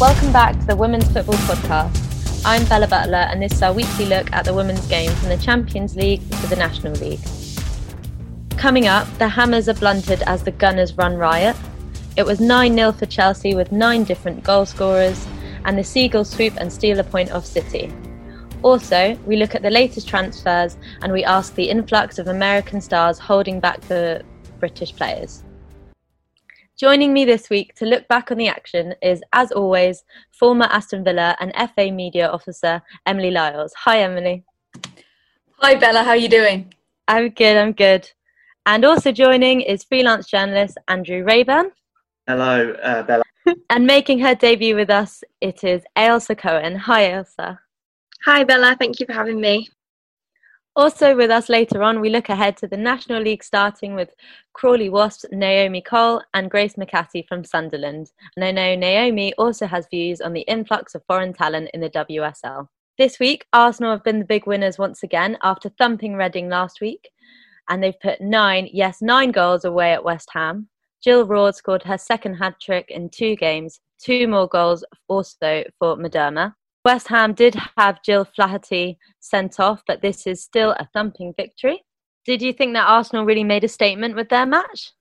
Welcome back to the Women's Football Podcast. I'm Bella Butler, and this is our weekly look at the women's game from the Champions League to the National League. Coming up, the Hammers are blunted as the Gunners run riot. It was 9 0 for Chelsea with nine different goal scorers, and the Seagulls swoop and steal a point off City. Also, we look at the latest transfers and we ask the influx of American stars holding back the British players. Joining me this week to look back on the action is, as always, former Aston Villa and FA media officer Emily Lyles. Hi, Emily. Hi, Bella. How are you doing? I'm good. I'm good. And also joining is freelance journalist Andrew Rayburn. Hello, uh, Bella. and making her debut with us, it is Ailsa Cohen. Hi, Ailsa. Hi, Bella. Thank you for having me. Also, with us later on, we look ahead to the National League starting with Crawley Wasps, Naomi Cole, and Grace McCatty from Sunderland. And I know Naomi also has views on the influx of foreign talent in the WSL. This week, Arsenal have been the big winners once again after thumping Reading last week, and they've put nine, yes, nine goals away at West Ham. Jill Roord scored her second hat trick in two games, two more goals also for Miedema. West Ham did have Jill Flaherty sent off, but this is still a thumping victory. Did you think that Arsenal really made a statement with their match?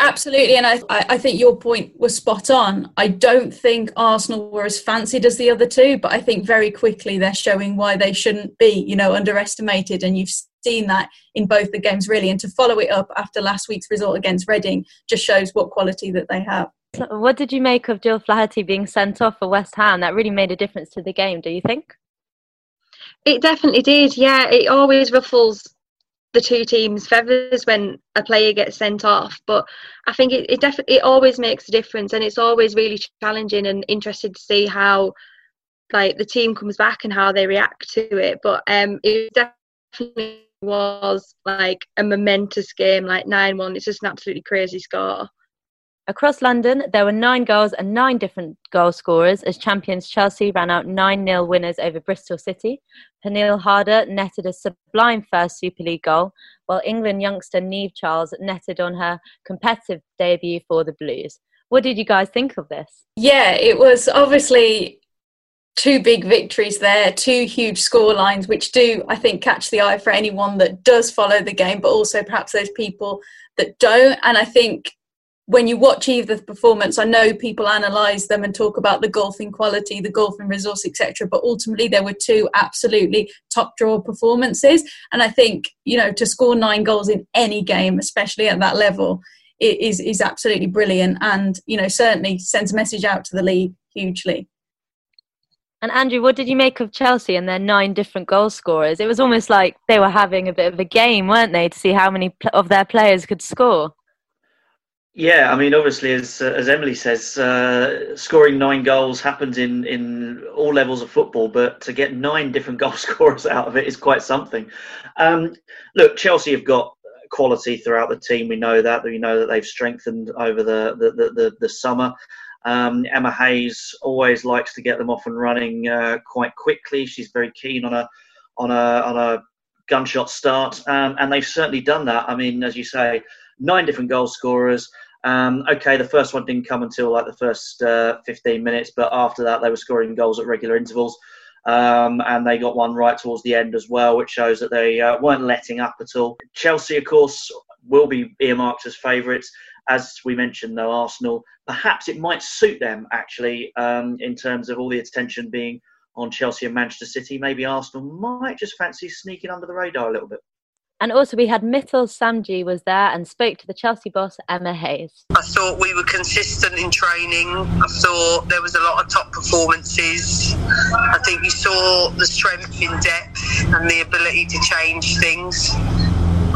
Absolutely, and I, I think your point was spot on. I don't think Arsenal were as fancied as the other two, but I think very quickly they're showing why they shouldn't be, you know, underestimated. And you've seen that in both the games, really. And to follow it up after last week's result against Reading just shows what quality that they have. What did you make of Jill Flaherty being sent off for West Ham? That really made a difference to the game, do you think? It definitely did. Yeah, it always ruffles the two teams' feathers when a player gets sent off. But I think it, it definitely it always makes a difference, and it's always really challenging and interesting to see how like the team comes back and how they react to it. But um, it definitely was like a momentous game, like nine one. It's just an absolutely crazy score. Across London, there were nine goals and nine different goal scorers as champions Chelsea ran out 9 0 winners over Bristol City. Pernille Harder netted a sublime first Super League goal, while England youngster Niamh Charles netted on her competitive debut for the Blues. What did you guys think of this? Yeah, it was obviously two big victories there, two huge score lines, which do, I think, catch the eye for anyone that does follow the game, but also perhaps those people that don't. And I think when you watch either performance, I know people analyse them and talk about the golfing quality, the golfing resource, etc. But ultimately, there were two absolutely top draw performances, and I think you know to score nine goals in any game, especially at that level, is is absolutely brilliant, and you know certainly sends a message out to the league hugely. And Andrew, what did you make of Chelsea and their nine different goal scorers? It was almost like they were having a bit of a game, weren't they, to see how many of their players could score. Yeah, I mean, obviously, as as Emily says, uh, scoring nine goals happens in in all levels of football, but to get nine different goal scorers out of it is quite something. Um, look, Chelsea have got quality throughout the team. We know that. We know that they've strengthened over the the the, the, the summer. Um, Emma Hayes always likes to get them off and running uh, quite quickly. She's very keen on a on a on a gunshot start, um, and they've certainly done that. I mean, as you say, nine different goal scorers. Um, okay, the first one didn't come until like the first uh, 15 minutes, but after that, they were scoring goals at regular intervals. Um, and they got one right towards the end as well, which shows that they uh, weren't letting up at all. Chelsea, of course, will be earmarked as favourites. As we mentioned, though, Arsenal, perhaps it might suit them actually um, in terms of all the attention being on Chelsea and Manchester City. Maybe Arsenal might just fancy sneaking under the radar a little bit. And also, we had Mithil Samji was there and spoke to the Chelsea boss, Emma Hayes. I thought we were consistent in training. I thought there was a lot of top performances. I think you saw the strength in depth and the ability to change things.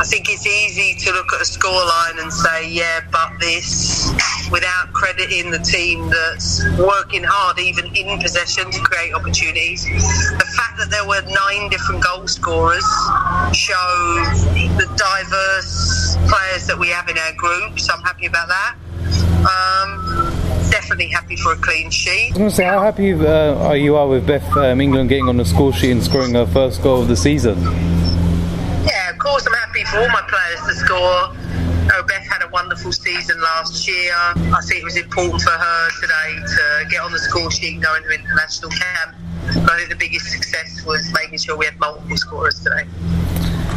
I think it's easy to look at a scoreline and say, yeah, but this, without crediting the team that's working hard, even in possession, to create opportunities. The fact that there were nine different goal scorers show the diverse players that we have in our group, so I'm happy about that. Um, definitely happy for a clean sheet. I was going to say, how happy uh, are you are with Beth um, England getting on the score sheet and scoring her first goal of the season? Yeah, of course I'm happy for all my players to score. Oh, Beth had a wonderful season last year. I think it was important for her today to get on the score sheet and go into international camp. But I think the biggest success was making sure we had multiple scorers today.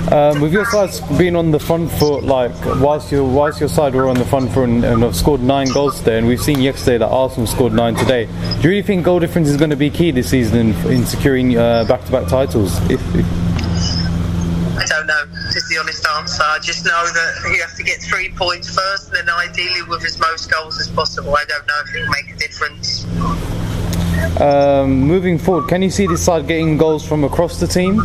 Um, with your side being on the front foot, like whilst your whilst your side were on the front foot and, and have scored nine goals today, and we've seen yesterday that Arsenal scored nine today. Do you really think goal difference is going to be key this season in, in securing uh, back-to-back titles? If, if... I don't know. Is honest. I just know that you have to get three points first, and then ideally with as most goals as possible. I don't know if it will make a difference. Um, moving forward, can you see this side getting goals from across the team?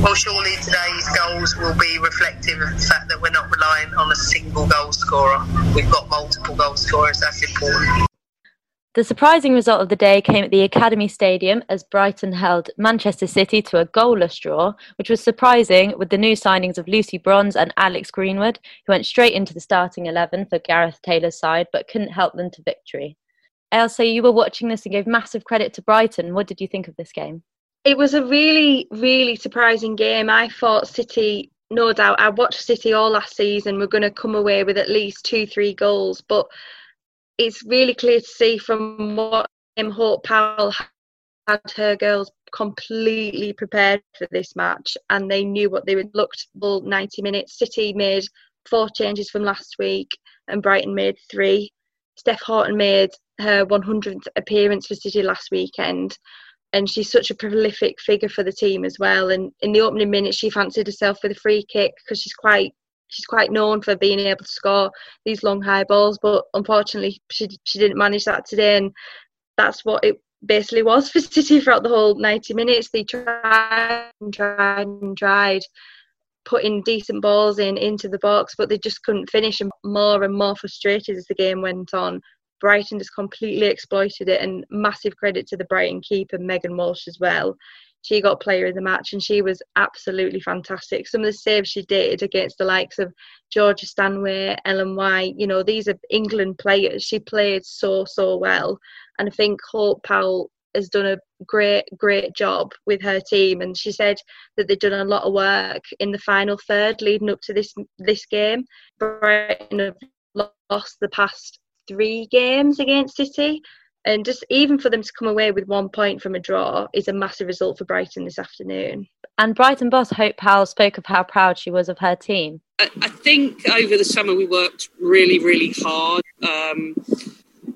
Well, surely today's goals will be reflective of the fact that we're not relying on a single goal scorer. We've got multiple goal scorers, that's important. The surprising result of the day came at the Academy Stadium as Brighton held Manchester City to a goalless draw, which was surprising with the new signings of Lucy Bronze and Alex Greenwood, who went straight into the starting 11 for Gareth Taylor's side but couldn't help them to victory. Ailsa, you were watching this and gave massive credit to Brighton. What did you think of this game? It was a really, really surprising game. I thought City, no doubt, I watched City all last season, we're going to come away with at least two, three goals. But it's really clear to see from what um, Hope Powell had her girls completely prepared for this match and they knew what they would look for 90 minutes. City made four changes from last week and Brighton made three. Steph Houghton made her 100th appearance for City last weekend and she's such a prolific figure for the team as well. And in the opening minutes, she fancied herself with a free kick because she's quite she's quite known for being able to score these long high balls. But unfortunately, she she didn't manage that today, and that's what it basically was for City throughout the whole 90 minutes. They tried and tried and tried putting decent balls in into the box, but they just couldn't finish. And more and more frustrated as the game went on. Brighton just completely exploited it, and massive credit to the Brighton keeper Megan Walsh as well. She got player of the match, and she was absolutely fantastic. Some of the saves she did against the likes of Georgia Stanway, Ellen White, you know, these are England players. She played so so well, and I think Hope Powell has done a great great job with her team and she said that they've done a lot of work in the final third leading up to this this game Brighton have lost the past three games against City. And just even for them to come away with one point from a draw is a massive result for Brighton this afternoon. And Brighton boss Hope Powell spoke of how proud she was of her team. I think over the summer we worked really, really hard um,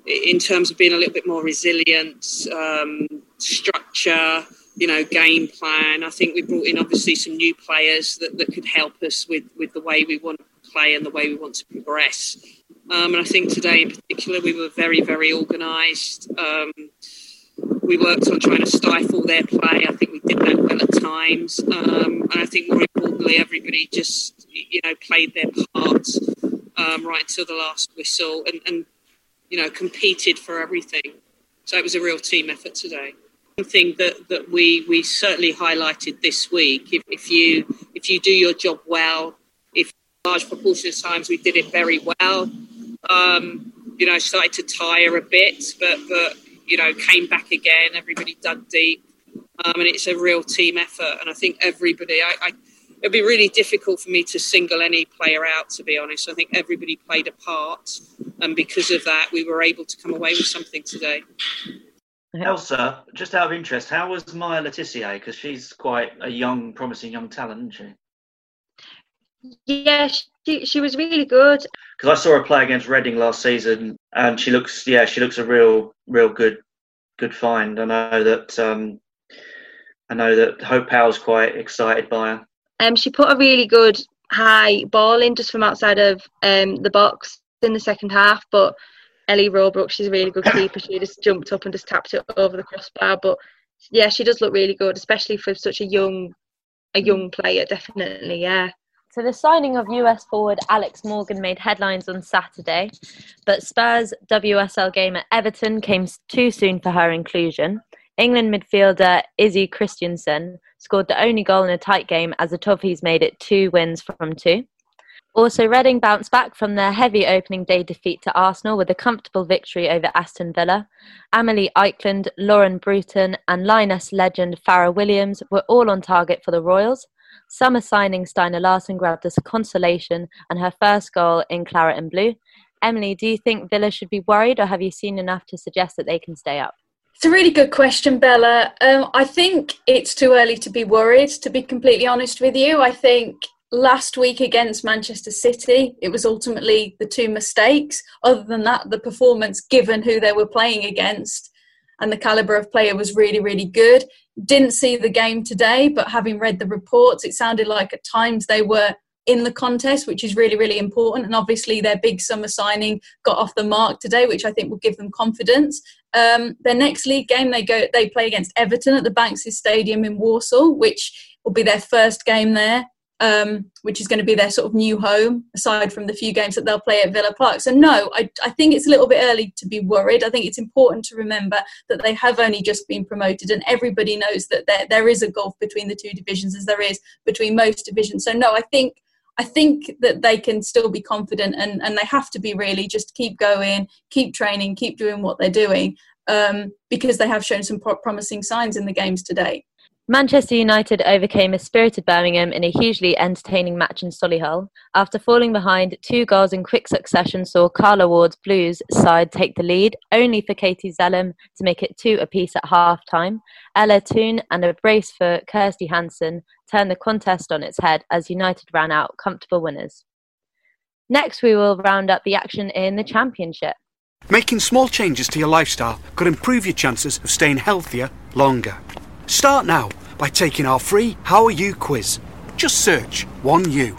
in terms of being a little bit more resilient, um, structure, you know, game plan. I think we brought in obviously some new players that, that could help us with, with the way we want to play and the way we want to progress. Um, and I think today in particular, we were very, very organised. Um, we worked on trying to stifle their play. I think we did that well at times. Um, and I think more importantly, everybody just, you know, played their part um, right until the last whistle and, and, you know, competed for everything. So it was a real team effort today. One thing that, that we, we certainly highlighted this week, if, if you if you do your job well, if large proportion of times we did it very well, um, you know, started to tire a bit, but but you know, came back again. Everybody dug deep, um, and it's a real team effort. And I think everybody, I, I, it'd be really difficult for me to single any player out. To be honest, I think everybody played a part, and because of that, we were able to come away with something today. Ailsa, just out of interest, how was Maya Le Because she's quite a young, promising young talent, isn't she? Yeah, she, she was really good. Because I saw her play against Reading last season, and she looks, yeah, she looks a real, real good, good find. I know that, um, I know that Hope Powell's quite excited by her. Um, she put a really good high ball in just from outside of um the box in the second half, but Ellie Roebuck, she's a really good keeper. She just jumped up and just tapped it over the crossbar. But yeah, she does look really good, especially for such a young, a young player. Definitely, yeah. So the signing of US forward Alex Morgan made headlines on Saturday, but Spurs' WSL game at Everton came too soon for her inclusion. England midfielder Izzy Christiansen scored the only goal in a tight game as the Toffees made it two wins from two. Also, Reading bounced back from their heavy opening day defeat to Arsenal with a comfortable victory over Aston Villa. Amalie Eikeland, Lauren Bruton, and Lioness legend Fara Williams were all on target for the Royals. Summer signing Stine Larsen grabbed us a consolation and her first goal in claret and blue. Emily, do you think Villa should be worried, or have you seen enough to suggest that they can stay up? It's a really good question, Bella. Um, I think it's too early to be worried, to be completely honest with you. I think last week against Manchester City, it was ultimately the two mistakes. Other than that, the performance, given who they were playing against and the calibre of player, was really, really good. Didn't see the game today, but having read the reports, it sounded like at times they were in the contest, which is really, really important. And obviously, their big summer signing got off the mark today, which I think will give them confidence. Um, their next league game, they go they play against Everton at the Banks's Stadium in Walsall, which will be their first game there. Um, which is going to be their sort of new home, aside from the few games that they'll play at Villa Park. So, no, I, I think it's a little bit early to be worried. I think it's important to remember that they have only just been promoted, and everybody knows that there, there is a gulf between the two divisions, as there is between most divisions. So, no, I think I think that they can still be confident and, and they have to be really just keep going, keep training, keep doing what they're doing um, because they have shown some pro- promising signs in the games today. Manchester United overcame a spirited Birmingham in a hugely entertaining match in Solihull. After falling behind, two goals in quick succession saw Carla Ward's Blues side take the lead, only for Katie Zelem to make it two apiece at half time. Ella Toone and a brace for Kirsty Hanson turned the contest on its head as United ran out comfortable winners. Next, we will round up the action in the Championship. Making small changes to your lifestyle could improve your chances of staying healthier longer. Start now by taking our free How Are You quiz. Just search 1U.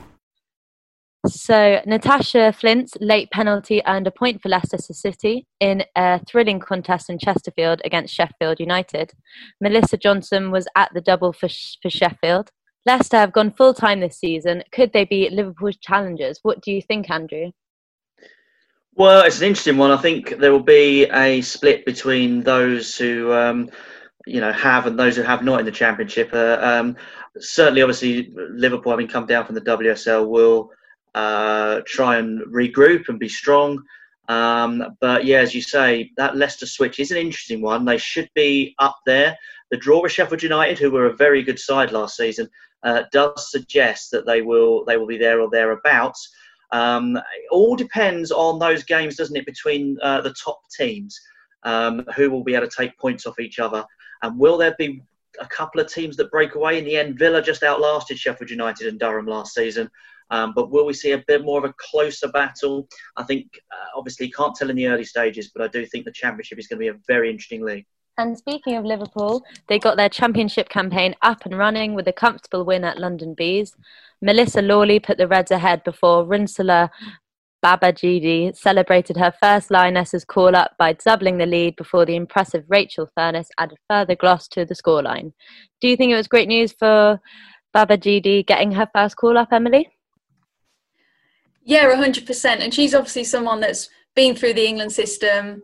So, Natasha Flint's late penalty earned a point for Leicester City in a thrilling contest in Chesterfield against Sheffield United. Melissa Johnson was at the double for, for Sheffield. Leicester have gone full time this season. Could they be Liverpool's challengers? What do you think, Andrew? Well, it's an interesting one. I think there will be a split between those who um, you know have and those who have not in the championship. Uh, um, certainly, obviously, Liverpool having come down from the WSL will uh, try and regroup and be strong. Um, but yeah, as you say, that Leicester switch is an interesting one. They should be up there. The draw with Sheffield United, who were a very good side last season, uh, does suggest that they will they will be there or thereabouts. Um, it all depends on those games, doesn't it, between uh, the top teams, um, who will be able to take points off each other. And will there be a couple of teams that break away? In the end, Villa just outlasted Sheffield United and Durham last season. Um, but will we see a bit more of a closer battle? I think, uh, obviously, can't tell in the early stages, but I do think the Championship is going to be a very interesting league. And speaking of Liverpool, they got their championship campaign up and running with a comfortable win at London Bees. Melissa Lawley put the Reds ahead before Rinsola Babajide celebrated her first Lionesses call up by doubling the lead before the impressive Rachel Furness added further gloss to the scoreline. Do you think it was great news for Babajide getting her first call up, Emily? Yeah, 100%. And she's obviously someone that's been through the England system,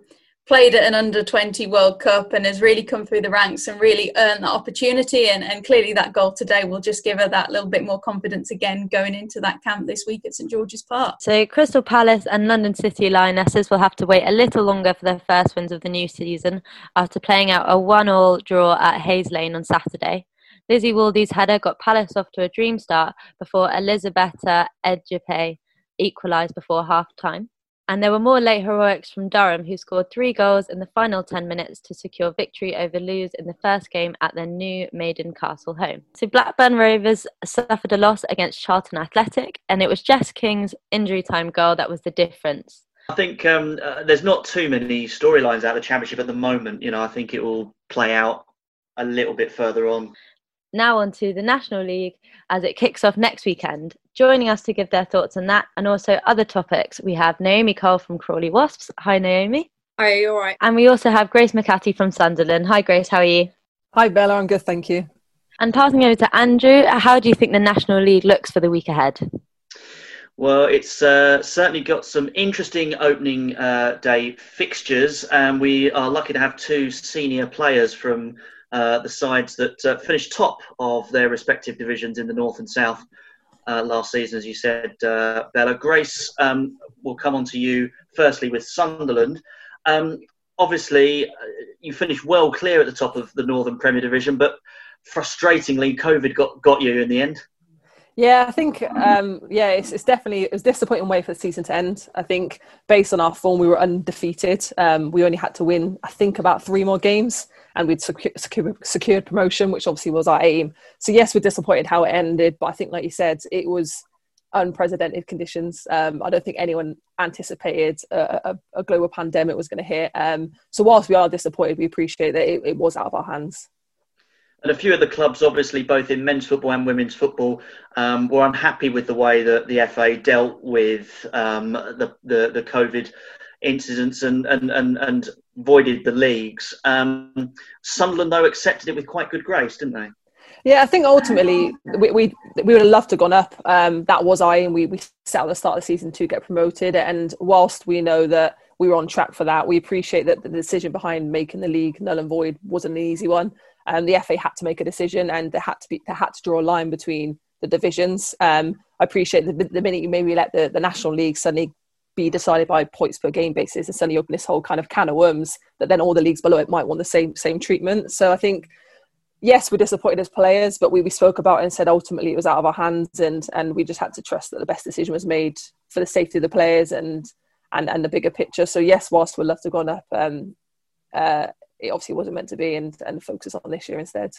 played at an under 20 World Cup and has really come through the ranks and really earned that opportunity. And, and clearly, that goal today will just give her that little bit more confidence again going into that camp this week at St George's Park. So, Crystal Palace and London City Lionesses will have to wait a little longer for their first wins of the new season after playing out a one all draw at Hayes Lane on Saturday. Lizzie Waldy's header got Palace off to a dream start before Elisabetta Ejipe equalised before half time. And there were more late heroics from Durham, who scored three goals in the final 10 minutes to secure victory over Lewes in the first game at their new Maiden Castle home. So Blackburn Rovers suffered a loss against Charlton Athletic, and it was Jess King's injury time goal that was the difference. I think um, uh, there's not too many storylines out of the championship at the moment. You know, I think it will play out a little bit further on. Now on to the National League as it kicks off next weekend. Joining us to give their thoughts on that and also other topics, we have Naomi Cole from Crawley Wasps. Hi, Naomi. Hi, all right. And we also have Grace McCatty from Sunderland. Hi, Grace. How are you? Hi, Bella. I'm good, thank you. And passing over to Andrew, how do you think the National League looks for the week ahead? Well, it's uh, certainly got some interesting opening uh, day fixtures, and we are lucky to have two senior players from the sides that uh, finished top of their respective divisions in the north and south uh, last season, as you said, uh, Bella. Grace, um, will come on to you firstly with Sunderland. Um, obviously, uh, you finished well clear at the top of the Northern Premier Division, but frustratingly, COVID got, got you in the end. Yeah, I think um, yeah, it's, it's definitely it was disappointing way for the season to end. I think based on our form, we were undefeated. Um, we only had to win, I think, about three more games, and we'd secu- secu- secured promotion, which obviously was our aim. So yes, we're disappointed how it ended, but I think, like you said, it was unprecedented conditions. Um, I don't think anyone anticipated a, a, a global pandemic was going to hit. Um, so whilst we are disappointed, we appreciate that it, it was out of our hands and a few of the clubs, obviously, both in men's football and women's football, um, were unhappy with the way that the FA dealt with um, the, the, the COVID incidents and and and, and voided the leagues. Um, Sunderland, though, accepted it with quite good grace, didn't they? Yeah, I think ultimately we we, we would have loved to have gone up. Um, that was I, and we we set at the start of the season to get promoted. And whilst we know that we were on track for that, we appreciate that the decision behind making the league null and void wasn't an easy one um, the FA had to make a decision and they had to be they had to draw a line between the divisions. Um, I appreciate the, the minute you maybe let the, the national league suddenly be decided by points per game basis and suddenly open this whole kind of can of worms that then all the leagues below it might want the same same treatment. So I think yes, we're disappointed as players, but we, we spoke about it and said ultimately it was out of our hands and and we just had to trust that the best decision was made for the safety of the players and and, and the bigger picture. So yes, whilst we'd love to have gone up, um, uh, it obviously wasn't meant to be and, and focus on this year instead.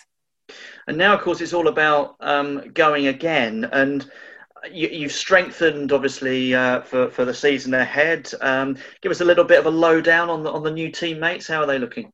And now, of course, it's all about um, going again. And you, have strengthened, obviously, uh, for, for the season ahead. Um, give us a little bit of a lowdown on the, on the new teammates. How are they looking?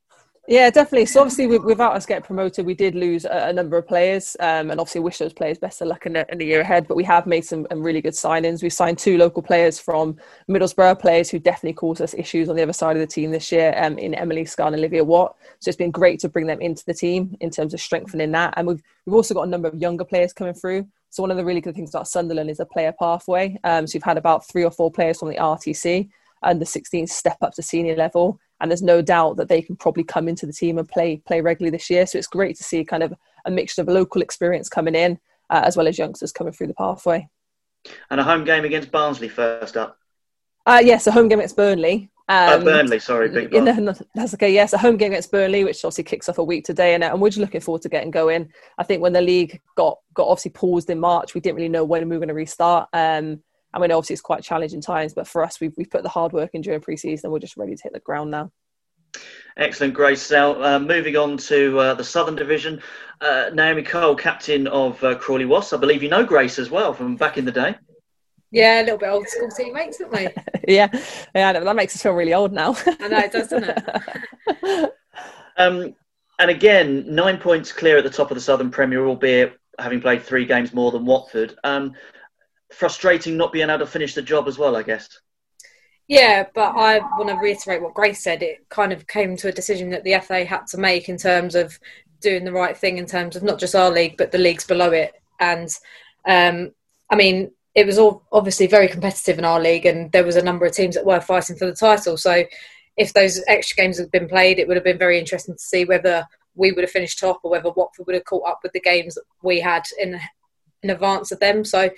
Yeah, definitely. So obviously, without us getting promoted, we did lose a, number of players, um, and obviously wish those players best of luck in the, in the year ahead. But we have made some, some really good signings. We signed two local players from Middlesbrough, players who definitely caused us issues on the other side of the team this year, um, in Emily Scarr and Olivia Watt. So it's been great to bring them into the team in terms of strengthening that. And we've we've also got a number of younger players coming through. So one of the really good things about Sunderland is a player pathway. Um, so we've had about three or four players from the RTC and the 16 step up to senior level and there's no doubt that they can probably come into the team and play play regularly this year. So it's great to see kind of a mixture of local experience coming in uh, as well as youngsters coming through the pathway. And a home game against Barnsley first up. Uh, yes, a home game against Burnley. Um, Burnley, sorry, big the, That's okay. Yes, a home game against Burnley, which obviously kicks off a week today, and, and we're just looking forward to getting going. I think when the league got got obviously paused in March, we didn't really know when we were going to restart. Um, I mean, obviously it's quite challenging times, but for us, we've, we've put the hard work in during pre-season. We're just ready to hit the ground now. Excellent, Grace. Now, uh, moving on to uh, the Southern Division, uh, Naomi Cole, captain of uh, Crawley Wasps. I believe you know Grace as well from back in the day. Yeah, a little bit old school teammates, don't we? yeah, yeah, that makes us feel really old now. I know it does, doesn't it? um, and again, nine points clear at the top of the Southern Premier, albeit having played three games more than Watford. Um, frustrating not being able to finish the job as well, I guess. Yeah, but I want to reiterate what Grace said. It kind of came to a decision that the FA had to make in terms of doing the right thing in terms of not just our league but the leagues below it. And um, I mean, it was all obviously very competitive in our league, and there was a number of teams that were fighting for the title. So, if those extra games had been played, it would have been very interesting to see whether we would have finished top or whether Watford would have caught up with the games that we had in in advance of them. So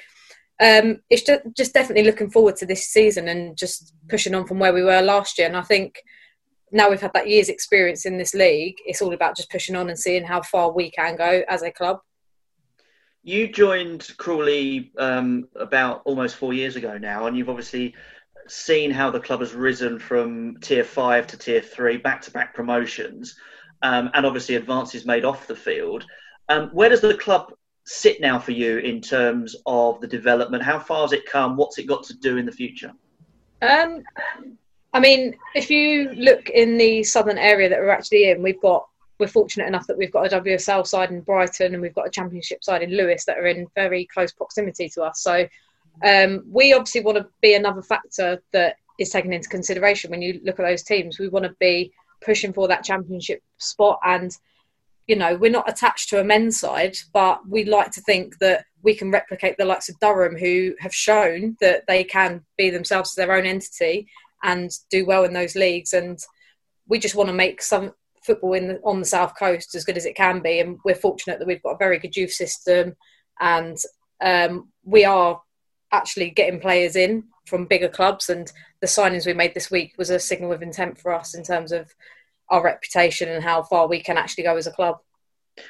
um, it's just, just definitely looking forward to this season and just pushing on from where we were last year. And I think now we've had that year's experience in this league, it's all about just pushing on and seeing how far we can go as a club. You joined Crawley um, about almost four years ago now, and you've obviously seen how the club has risen from tier five to tier three, back to back promotions, um, and obviously advances made off the field. Um, where does the club sit now for you in terms of the development? How far has it come? What's it got to do in the future? Um, I mean, if you look in the southern area that we're actually in, we've got we're fortunate enough that we've got a WSL side in Brighton and we've got a Championship side in Lewes that are in very close proximity to us. So um, we obviously want to be another factor that is taken into consideration when you look at those teams. We want to be pushing for that Championship spot and you know, we're not attached to a men's side, but we'd like to think that we can replicate the likes of Durham, who have shown that they can be themselves their own entity and do well in those leagues. And we just want to make some football in the, on the south coast as good as it can be. And we're fortunate that we've got a very good youth system, and um, we are actually getting players in from bigger clubs. And the signings we made this week was a signal of intent for us in terms of our reputation and how far we can actually go as a club.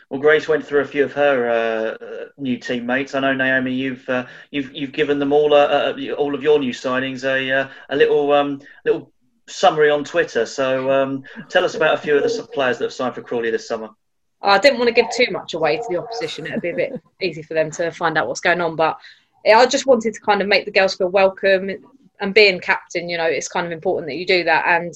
Well, Grace went through a few of her uh, new teammates. I know Naomi, you've uh, you've you've given them all uh, all of your new signings a uh, a little um, little summary on Twitter. So um, tell us about a few of the players that have signed for Crawley this summer. I didn't want to give too much away to the opposition. It'd be a bit easy for them to find out what's going on. But I just wanted to kind of make the girls feel welcome. And being captain, you know, it's kind of important that you do that. And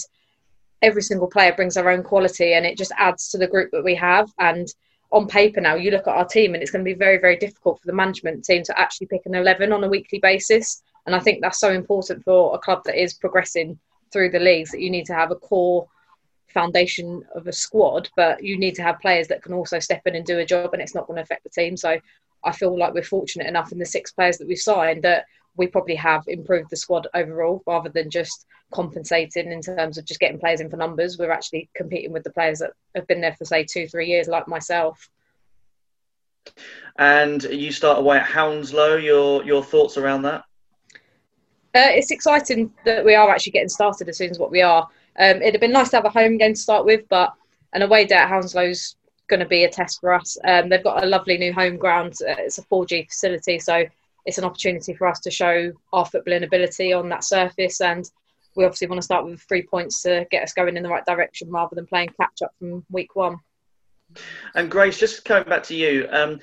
every single player brings their own quality, and it just adds to the group that we have. And on paper now, you look at our team, and it's going to be very, very difficult for the management team to actually pick an 11 on a weekly basis. And I think that's so important for a club that is progressing through the leagues that you need to have a core foundation of a squad, but you need to have players that can also step in and do a job, and it's not going to affect the team. So I feel like we're fortunate enough in the six players that we've signed that we probably have improved the squad overall rather than just compensating in terms of just getting players in for numbers. We're actually competing with the players that have been there for say two, three years, like myself. And you start away at Hounslow. Your your thoughts around that? Uh, it's exciting that we are actually getting started as soon as what we are. Um, it'd have been nice to have a home game to start with, but an away day at Hounslow's going to be a test for us. Um, they've got a lovely new home ground. Uh, it's a 4G facility, so it's an opportunity for us to show our footballing ability on that surface. And we obviously want to start with three points to get us going in the right direction rather than playing catch up from week one. And Grace, just coming back to you, um,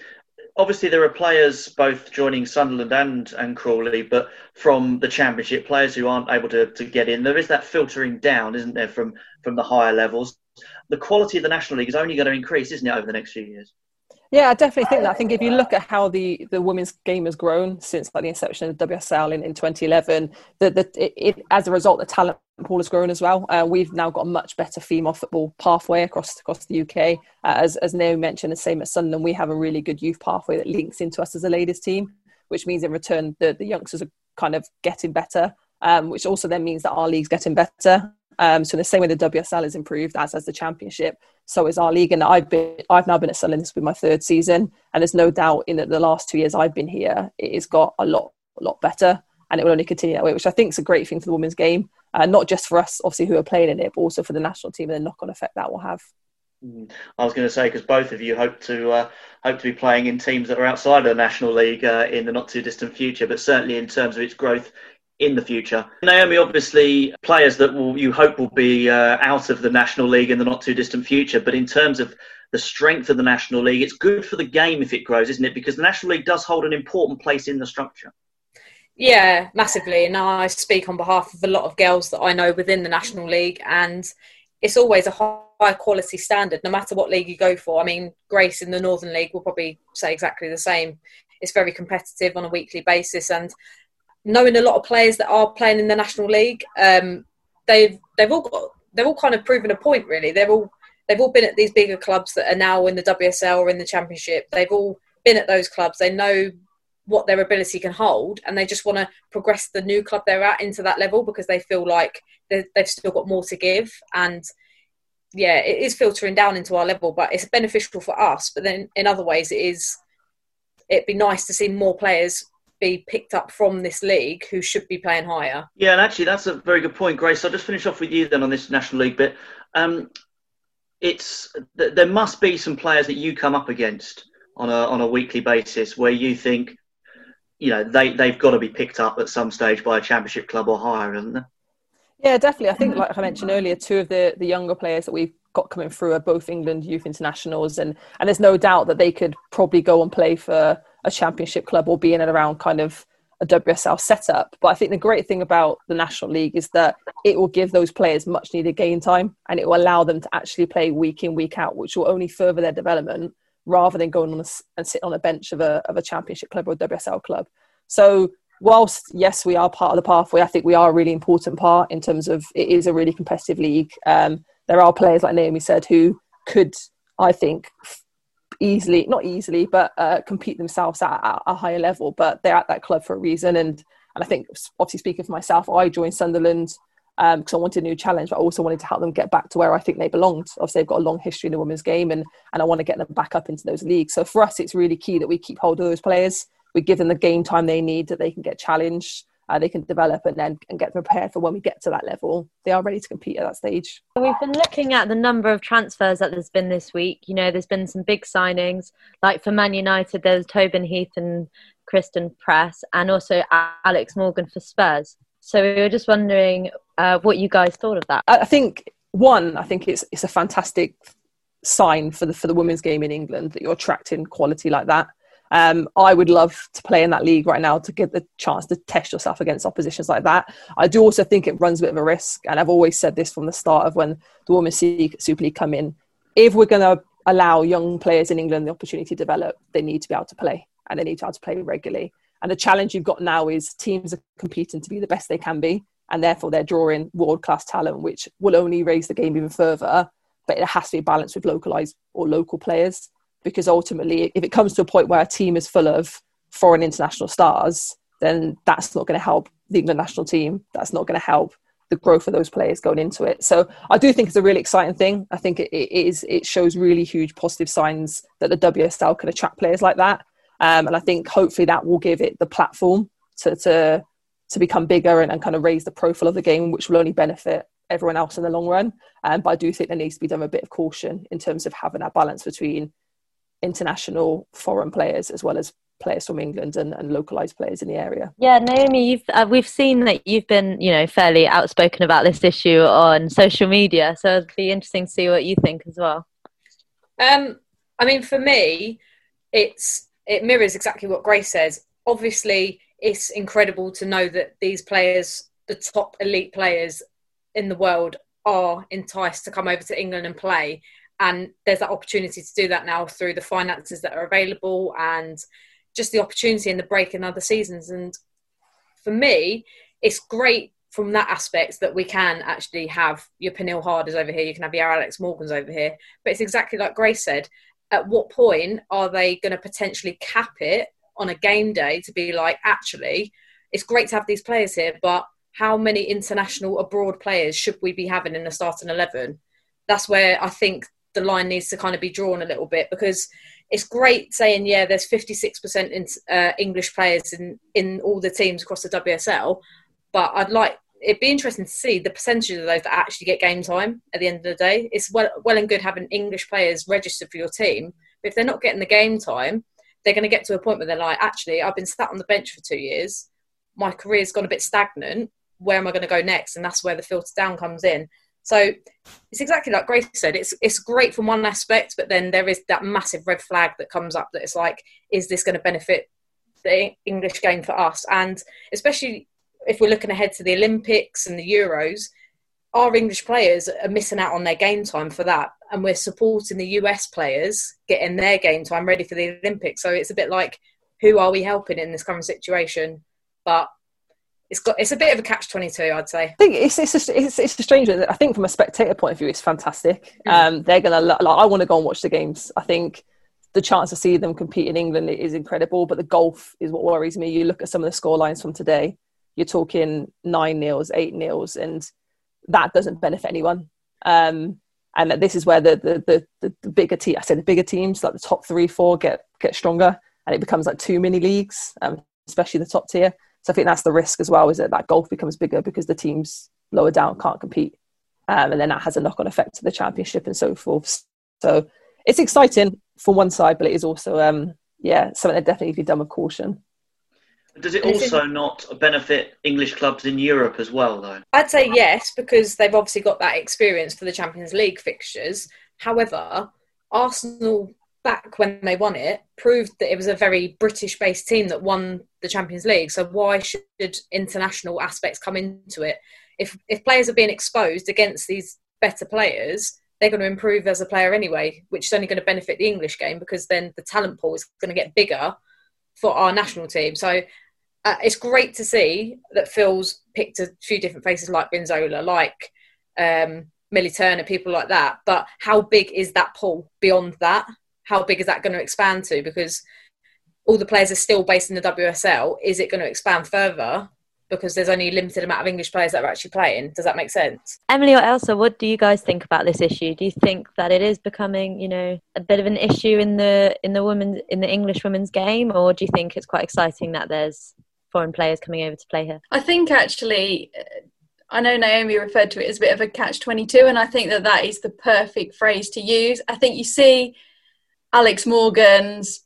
obviously there are players both joining Sunderland and, and Crawley, but from the Championship, players who aren't able to, to get in. There is that filtering down, isn't there, from, from the higher levels. The quality of the National League is only going to increase, isn't it, over the next few years? Yeah, I definitely think that. I think if you look at how the, the women's game has grown since like the inception of the WSL in, in 2011, that the, it, it, as a result, the talent pool has grown as well. Uh, we've now got a much better female football pathway across across the UK. Uh, as as Naomi mentioned, the same at Sunderland, we have a really good youth pathway that links into us as a ladies team, which means in return the, the youngsters are kind of getting better, um, which also then means that our league's getting better. Um, so the same way the WSL has improved, as has the Championship, so is our league. And I've been, I've now been at Sunderland. This will be my third season, and there's no doubt in the last two years I've been here, it has got a lot, a lot better, and it will only continue that way, which I think is a great thing for the women's game, uh, not just for us, obviously, who are playing in it, but also for the national team and the knock-on effect that will have. Mm. I was going to say because both of you hope to uh, hope to be playing in teams that are outside of the National League uh, in the not too distant future, but certainly in terms of its growth in the future. Naomi, obviously, players that will you hope will be uh, out of the National League in the not too distant future. But in terms of the strength of the National League, it's good for the game if it grows, isn't it? Because the National League does hold an important place in the structure. Yeah, massively. And I speak on behalf of a lot of girls that I know within the National League, and it's always a high quality standard, no matter what league you go for. I mean, Grace in the Northern League will probably say exactly the same. It's very competitive on a weekly basis, and knowing a lot of players that are playing in the National League, um, they've they've all got they've all kind of proven a point. Really, they've all they've all been at these bigger clubs that are now in the WSL or in the Championship. They've all been at those clubs. They know what their ability can hold, and they just want to progress the new club they're at into that level because they feel like they've still got more to give. And yeah, it is filtering down into our level, but it's beneficial for us. But then in other ways, it is. It'd be nice to see more players be picked up from this league who should be playing higher. Yeah, and actually, that's a very good point, Grace. I'll just finish off with you then on this National League bit. Um, it's there must be some players that you come up against on a on a weekly basis where you think, you know, they they've got to be picked up at some stage by a championship club or higher, isn't there? Yeah, definitely. I think, like I mentioned earlier, two of the the younger players that we've got coming through are both England youth internationals, and and there's no doubt that they could probably go and play for a championship club or being around kind of a WSL setup. But I think the great thing about the National League is that it will give those players much needed game time and it will allow them to actually play week in, week out, which will only further their development rather than going on a, and sitting on a bench of a, of a championship club or a WSL club. So whilst yes, we are part of the pathway, I think we are a really important part in terms of it is a really competitive league. Um, there are players like Naomi said who could, I think, easily, not easily, but uh, compete themselves at, at, a higher level. But they're at that club for a reason. And and I think, obviously, speaking for myself, I joined Sunderland because um, I wanted a new challenge, but I also wanted to help them get back to where I think they belonged. Obviously, they've got a long history in the women's game, and and I want to get them back up into those leagues. So for us, it's really key that we keep hold of those players. We give them the game time they need, that they can get challenged. Uh, they can develop and then and get prepared for when we get to that level. They are ready to compete at that stage. We've been looking at the number of transfers that there's been this week. You know, there's been some big signings, like for Man United, there's Tobin Heath and Christen Press, and also Alex Morgan for Spurs. So we were just wondering uh, what you guys thought of that. I think one, I think it's it's a fantastic sign for the for the women's game in England that you're attracting quality like that. Um, I would love to play in that league right now to get the chance to test yourself against oppositions like that. I do also think it runs a bit of a risk, and I've always said this from the start of when the Women's Super League come in. If we're going to allow young players in England the opportunity to develop, they need to be able to play, and they need to be able to play regularly. And the challenge you've got now is teams are competing to be the best they can be, and therefore they're drawing world class talent, which will only raise the game even further. But it has to be balanced with localized or local players because ultimately, if it comes to a point where a team is full of foreign international stars, then that's not going to help the England national team. That's not going to help the growth of those players going into it. So I do think it's a really exciting thing. I think it, it is. It shows really huge positive signs that the WSL can attract players like that, um, and I think hopefully that will give it the platform to to, to become bigger and, and kind of raise the profile of the game, which will only benefit everyone else in the long run. Um, but I do think there needs to be done a bit of caution in terms of having that balance between international foreign players as well as players from England and, and localized players in the area. Yeah, Naomi, you've uh, we've seen that you've been you know fairly outspoken about this issue on social media, so it'd be interesting to see what you think as well. Um, I mean, for me, it's it mirrors exactly what Grace says. Obviously, it's incredible to know that these players, the top elite players in the world, are enticed to come over to England and play and there's that opportunity to do that now through the finances that are available and just the opportunity and the break in other seasons and for me it's great from that aspect that we can actually have your Pernille Harders over here, you can have your Alex Morgans over here. But it's exactly like Grace said. At what point are they going to potentially cap it on a game day to be like, actually, it's great to have these players here, but how many international abroad players should we be having in the starting 11? That's where I think the line needs to kind of be drawn a little bit because it's great saying yeah there's 56% in, uh, english players in in all the teams across the wsl but i'd like it'd be interesting to see the percentage of those that actually get game time at the end of the day. It's well well and good having english players registered for your team but if they're not getting the game time they're going to get to a point where they're like actually i've been sat on the bench for two years. My career's gone a bit stagnant. Where am i going to go next? And that's where the filter down comes in so it's exactly like Grace said. It's it's great from one aspect, but then there is that massive red flag that comes up that it's like, is this going to benefit the English game for us? And especially if we're looking ahead to the Olympics and the Euros, our English players are missing out on their game time for that, and we're supporting the US players getting their game time ready for the Olympics. So it's a bit like, who are we helping in this current situation? But it's got it's a bit of a catch twenty two, I'd say. I think it's it's a, it's, it's a strange. I think from a spectator point of view, it's fantastic. Mm. Um, they're gonna like, I want to go and watch the games. I think the chance to see them compete in England is incredible. But the golf is what worries me. You look at some of the score lines from today. You're talking nine nils, eight nils, and that doesn't benefit anyone. Um, and this is where the the, the, the bigger team, I said the bigger teams, like the top three, four, get get stronger, and it becomes like two mini leagues, um, especially the top tier. So I think that's the risk as well, is that that golf becomes bigger because the teams lower down can't compete. Um, and then that has a knock on effect to the championship and so forth. So it's exciting from one side, but it is also, um, yeah, something that definitely needs to be done with caution. Does it also not benefit English clubs in Europe as well, though? I'd say yes, because they've obviously got that experience for the Champions League fixtures. However, Arsenal back when they won it proved that it was a very British based team that won the Champions League. So why should international aspects come into it? If if players are being exposed against these better players, they're going to improve as a player anyway, which is only going to benefit the English game because then the talent pool is going to get bigger for our national team. So uh, it's great to see that Phil's picked a few different faces like Rinsola, like um, Millie Turner, people like that. But how big is that pool beyond that? How big is that going to expand to? Because all the players are still based in the WSL. Is it going to expand further? Because there's only a limited amount of English players that are actually playing. Does that make sense? Emily or Ailsa, what do you guys think about this issue? Do you think that it is becoming, you know, a bit of an issue in the in the women in the English women's game, or do you think it's quite exciting that there's foreign players coming over to play here? I think actually, uh, I know Naomi referred to it as a bit of a catch 22, and I think that that is the perfect phrase to use. I think you see Alex Morgan's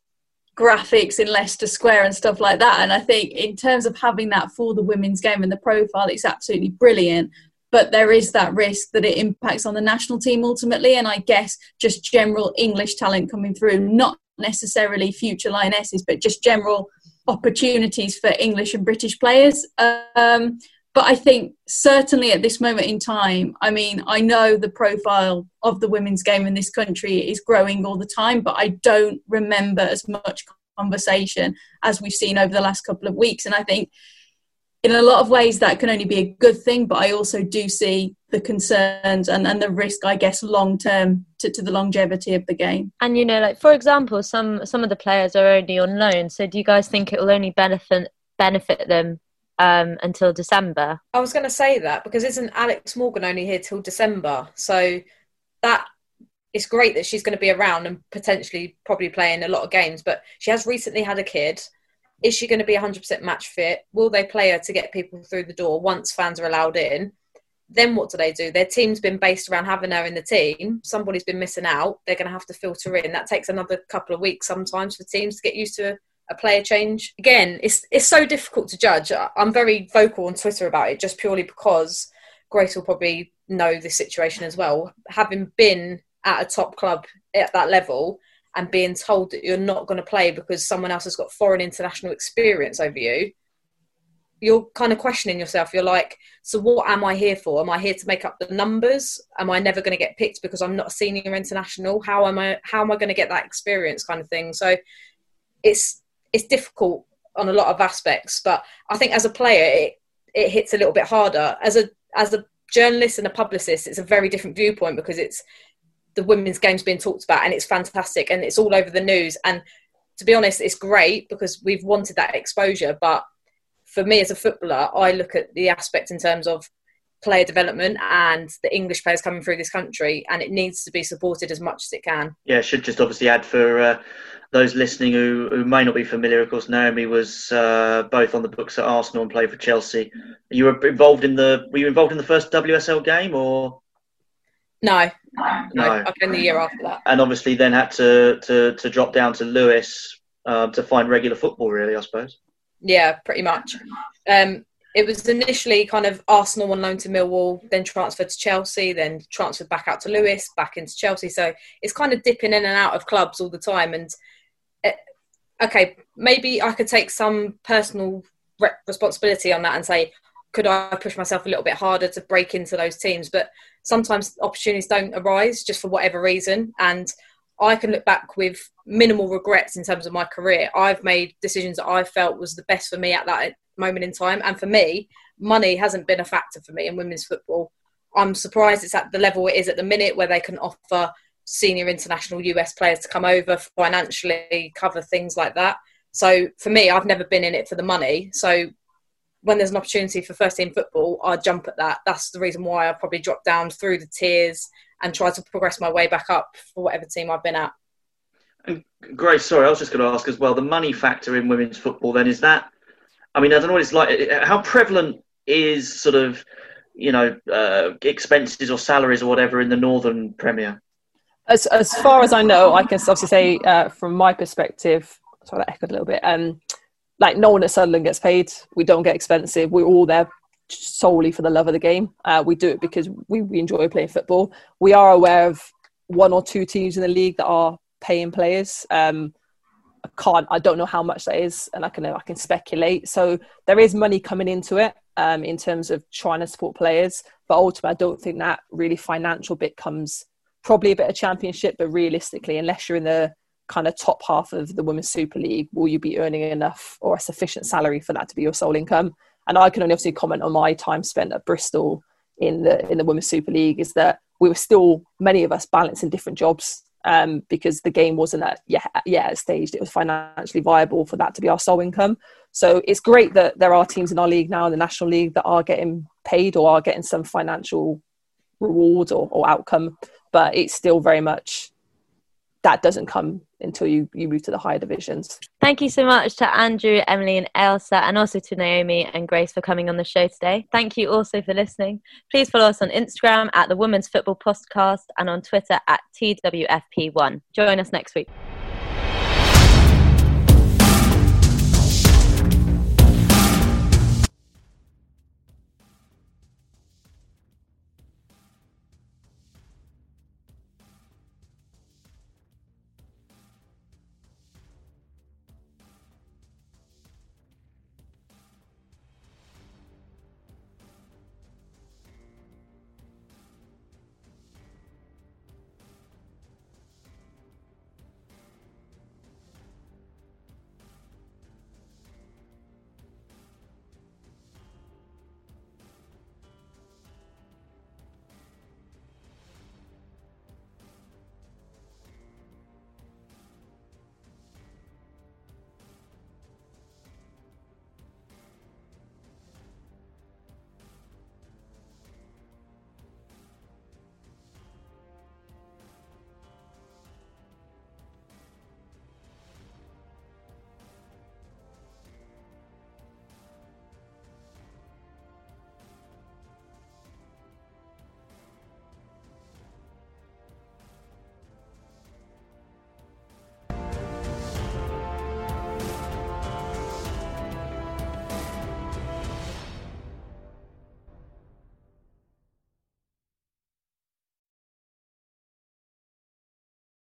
graphics in Leicester Square and stuff like that. And I think in terms of having that for the women's game and the profile, it's absolutely brilliant. But there is that risk that it impacts on the national team ultimately. And I guess just general English talent coming through, not necessarily future lionesses, but just general opportunities for English and British players. Um, but I think certainly at this moment in time, I mean, I know the profile of the women's game in this country is growing all the time, but I don't remember as much conversation as we've seen over the last couple of weeks. And I think in a lot of ways that can only be a good thing, but I also do see the concerns and, and the risk, I guess, long term to, to the longevity of the game. And you know, like for example, some some of the players are only on loan. So do you guys think it will only benefit benefit them um, until December. I was going to say that because isn't Alex Morgan only here till December? So that it's great that she's going to be around and potentially probably playing a lot of games. But she has recently had a kid. Is she going to be 100% match fit? Will they play her to get people through the door once fans are allowed in? Then what do they do? Their team's been based around having her in the team. Somebody's been missing out. They're going to have to filter in. That takes another couple of weeks sometimes for teams to get used to a player change. Again, it's it's so difficult to judge. I'm very vocal on Twitter about it just purely because Grace will probably know this situation as well. Having been at a top club at that level and being told that you're not going to play because someone else has got foreign international experience over you, you're kind of questioning yourself. You're like, so what am I here for? Am I here to make up the numbers? Am I never going to get picked because I'm not a senior international? How am I? How am I going to get that experience? Kind of thing. So it's it's difficult on a lot of aspects. But I think as a player, it, it hits a little bit harder. As a as a journalist and a publicist, it's a very different viewpoint because it's the women's game's being talked about and it's fantastic and it's all over the news. And to be honest, it's great because we've wanted that exposure. But for me as a footballer, I look at the aspect in terms of player development and the English players coming through this country, and it needs to be supported as much as it can. Yeah, should just obviously add for uh, those listening who, who may not be familiar, of course, Naomi was uh, both on the books at Arsenal and played for Chelsea. You were involved in the were you involved in the first WSL game or? No, no, I came the year after that. And obviously, then had to to, to drop down to Lewes uh, to find regular football. Really, I suppose. Yeah, pretty much. Um, it was initially kind of Arsenal on loan to Millwall, then transferred to Chelsea, then transferred back out to Lewes, back into Chelsea. So it's kind of dipping in and out of clubs all the time. And eh, okay, maybe I could take some personal re- responsibility on that and say, could I push myself a little bit harder to break into those teams? But sometimes opportunities don't arise just for whatever reason. And I can look back with minimal regrets in terms of my career. I've made decisions that I felt was the best for me at that moment in time. And for me, money hasn't been a factor for me in women's football. I'm surprised it's at the level it is at the minute where they can offer senior international US players to come over financially, cover things like that. So for me, I've never been in it for the money. So when there's an opportunity for first team football, I jump at that. That's the reason why I probably dropped down through the tiers and try to progress my way back up for whatever team I've been at. And Grace, sorry, I was just going to ask as well the money factor in women's football. Then is that? I mean, I don't know what it's like. How prevalent is sort of, you know, uh, expenses or salaries or whatever in the Northern Premier? As as far as I know, I can obviously say uh, from my perspective. Sorry, that echoed a little bit. Um, like no one at Sunderland gets paid. We don't get expensive. We're all there solely for the love of the game. Uh, we do it because we, we enjoy playing football. We are aware of one or two teams in the league that are paying players. Um, can't. I don't know how much that is, and I can I can speculate. So there is money coming into it um, in terms of trying to support players, but ultimately, I don't think that really financial bit comes probably a bit of championship, but realistically, unless you're in the kind of top half of the Women's Super League, will you be earning enough or a sufficient salary for that to be your sole income? And I can only obviously comment on my time spent at Bristol in the in the Women's Super League is that we were still many of us balancing different jobs um, because the game wasn't at yeah yeah staged it was financially viable for that to be our sole income. So it's great that there are teams in our league now in the National League that are getting paid or are getting some financial reward or, or outcome but it's still very much that doesn't come until you, you move to the higher divisions. Thank you so much to Andrew, Emily, and Ailsa, and also to Naomi and Grace for coming on the show today. Thank you also for listening. Please follow us on Instagram at the Women's Football Podcast and on Twitter at TWFP1. Join us next week.